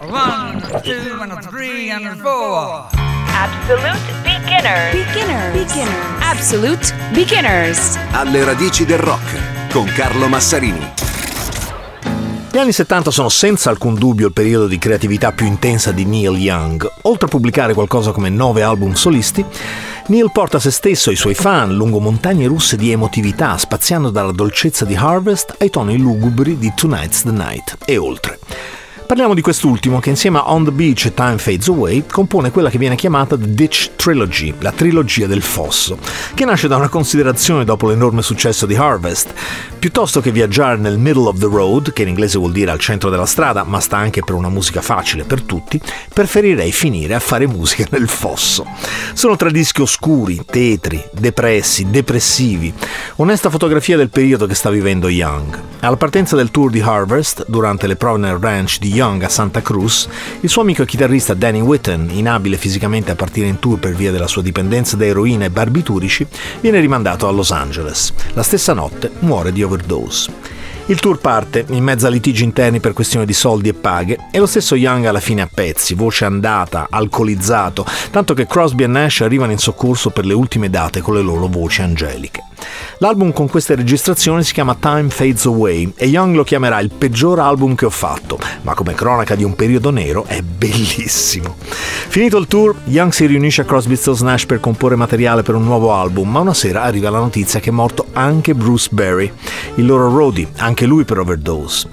One, two, and three, and four. Absolute beginners. Beginners. Beginners. Absolute beginners. Alle radici del rock con Carlo Massarini. Gli anni 70 sono senza alcun dubbio il periodo di creatività più intensa di Neil Young. Oltre a pubblicare qualcosa come nove album solisti, Neil porta se stesso e i suoi fan lungo montagne russe di emotività, spaziando dalla dolcezza di Harvest ai toni lugubri di Tonight's the Night e oltre. Parliamo di quest'ultimo che insieme a On the Beach e Time Fades Away compone quella che viene chiamata The Ditch Trilogy, la trilogia del fosso, che nasce da una considerazione dopo l'enorme successo di Harvest. Piuttosto che viaggiare nel middle of the road, che in inglese vuol dire al centro della strada, ma sta anche per una musica facile per tutti, preferirei finire a fare musica nel fosso. Sono tre dischi oscuri, tetri, depressi, depressivi, onesta fotografia del periodo che sta vivendo Young. Alla partenza del tour di Harvest, durante le prove nel ranch di Young a Santa Cruz, il suo amico chitarrista Danny Whitten, inabile fisicamente a partire in tour per via della sua dipendenza da eroina e barbiturici, viene rimandato a Los Angeles. La stessa notte muore di overdose. Il tour parte in mezzo a litigi interni per questioni di soldi e paghe e lo stesso Young alla fine a pezzi, voce andata, alcolizzato, tanto che Crosby e Nash arrivano in soccorso per le ultime date con le loro voci angeliche. L'album con queste registrazioni si chiama Time Fades Away e Young lo chiamerà il peggior album che ho fatto, ma come cronaca di un periodo nero è bellissimo. Finito il tour, Young si riunisce a Crosby, Stills Nash per comporre materiale per un nuovo album, ma una sera arriva la notizia che è morto anche Bruce Berry, il loro roadie, anche lui per overdose.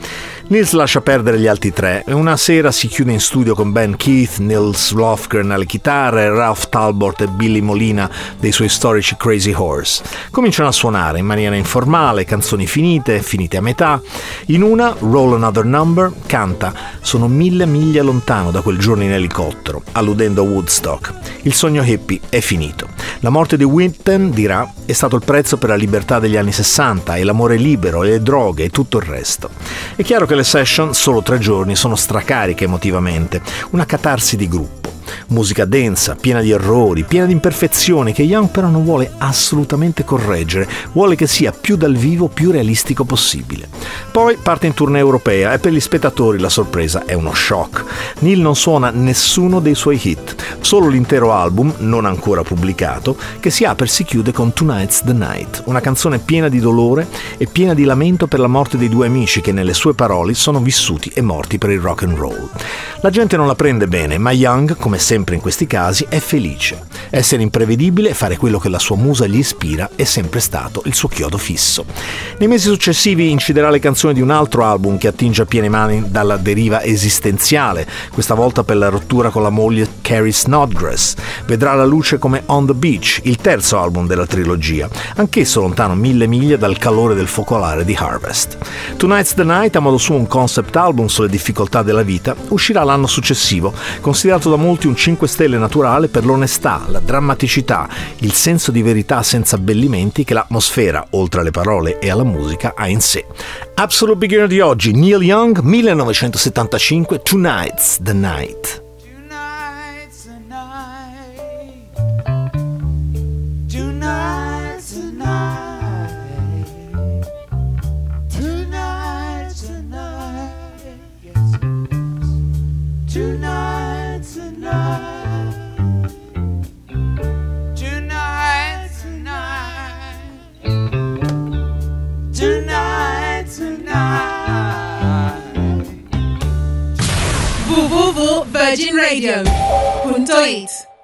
Nils lascia perdere gli altri tre e una sera si chiude in studio con Ben Keith, Nils Lofgren alle chitarre, Ralph Talbot e Billy Molina dei suoi storici Crazy Horse. Cominciano a suonare in maniera informale, canzoni finite, finite a metà. In una, Roll Another Number, canta Sono mille miglia lontano da quel giorno in elicottero, alludendo a Woodstock. Il sogno hippie è finito. La morte di Whitten, dirà, è stato il prezzo per la libertà degli anni 60 e l'amore libero e le droghe e tutto il resto. È chiaro che le session, solo tre giorni, sono stracariche emotivamente, una catarsi di gruppo. Musica densa, piena di errori, piena di imperfezioni che Young però non vuole assolutamente correggere, vuole che sia più dal vivo, più realistico possibile. Poi parte in tournée europea e per gli spettatori la sorpresa è uno shock. Neil non suona nessuno dei suoi hit, solo l'intero album, non ancora pubblicato, che si apre e si chiude con Tonight's the Night, una canzone piena di dolore e piena di lamento per la morte dei due amici che nelle sue parole sono vissuti e morti per il rock and roll. La gente non la prende bene, ma Young, come sempre in questi casi, è felice. Essere imprevedibile e fare quello che la sua musa gli ispira è sempre stato il suo chiodo fisso. Nei mesi successivi inciderà le canzoni di un altro album che attinge a piene mani dalla deriva esistenziale, questa volta per la rottura con la moglie Carrie Snodgrass. Vedrà la luce come On the Beach, il terzo album della trilogia, anch'esso lontano mille miglia dal calore del focolare di Harvest. Tonight's the Night, a modo suo un concept album sulle difficoltà della vita, uscirà l'anno successivo, considerato da molti un 5 stelle naturale per l'onestà, la drammaticità, il senso di verità senza abbellimenti che l'atmosfera, oltre alle parole e alla musica, ha in sé. Absolute Beginner di oggi, Neil Young, 1975, Tonight's the Night. Virgin Radio. Punto eight.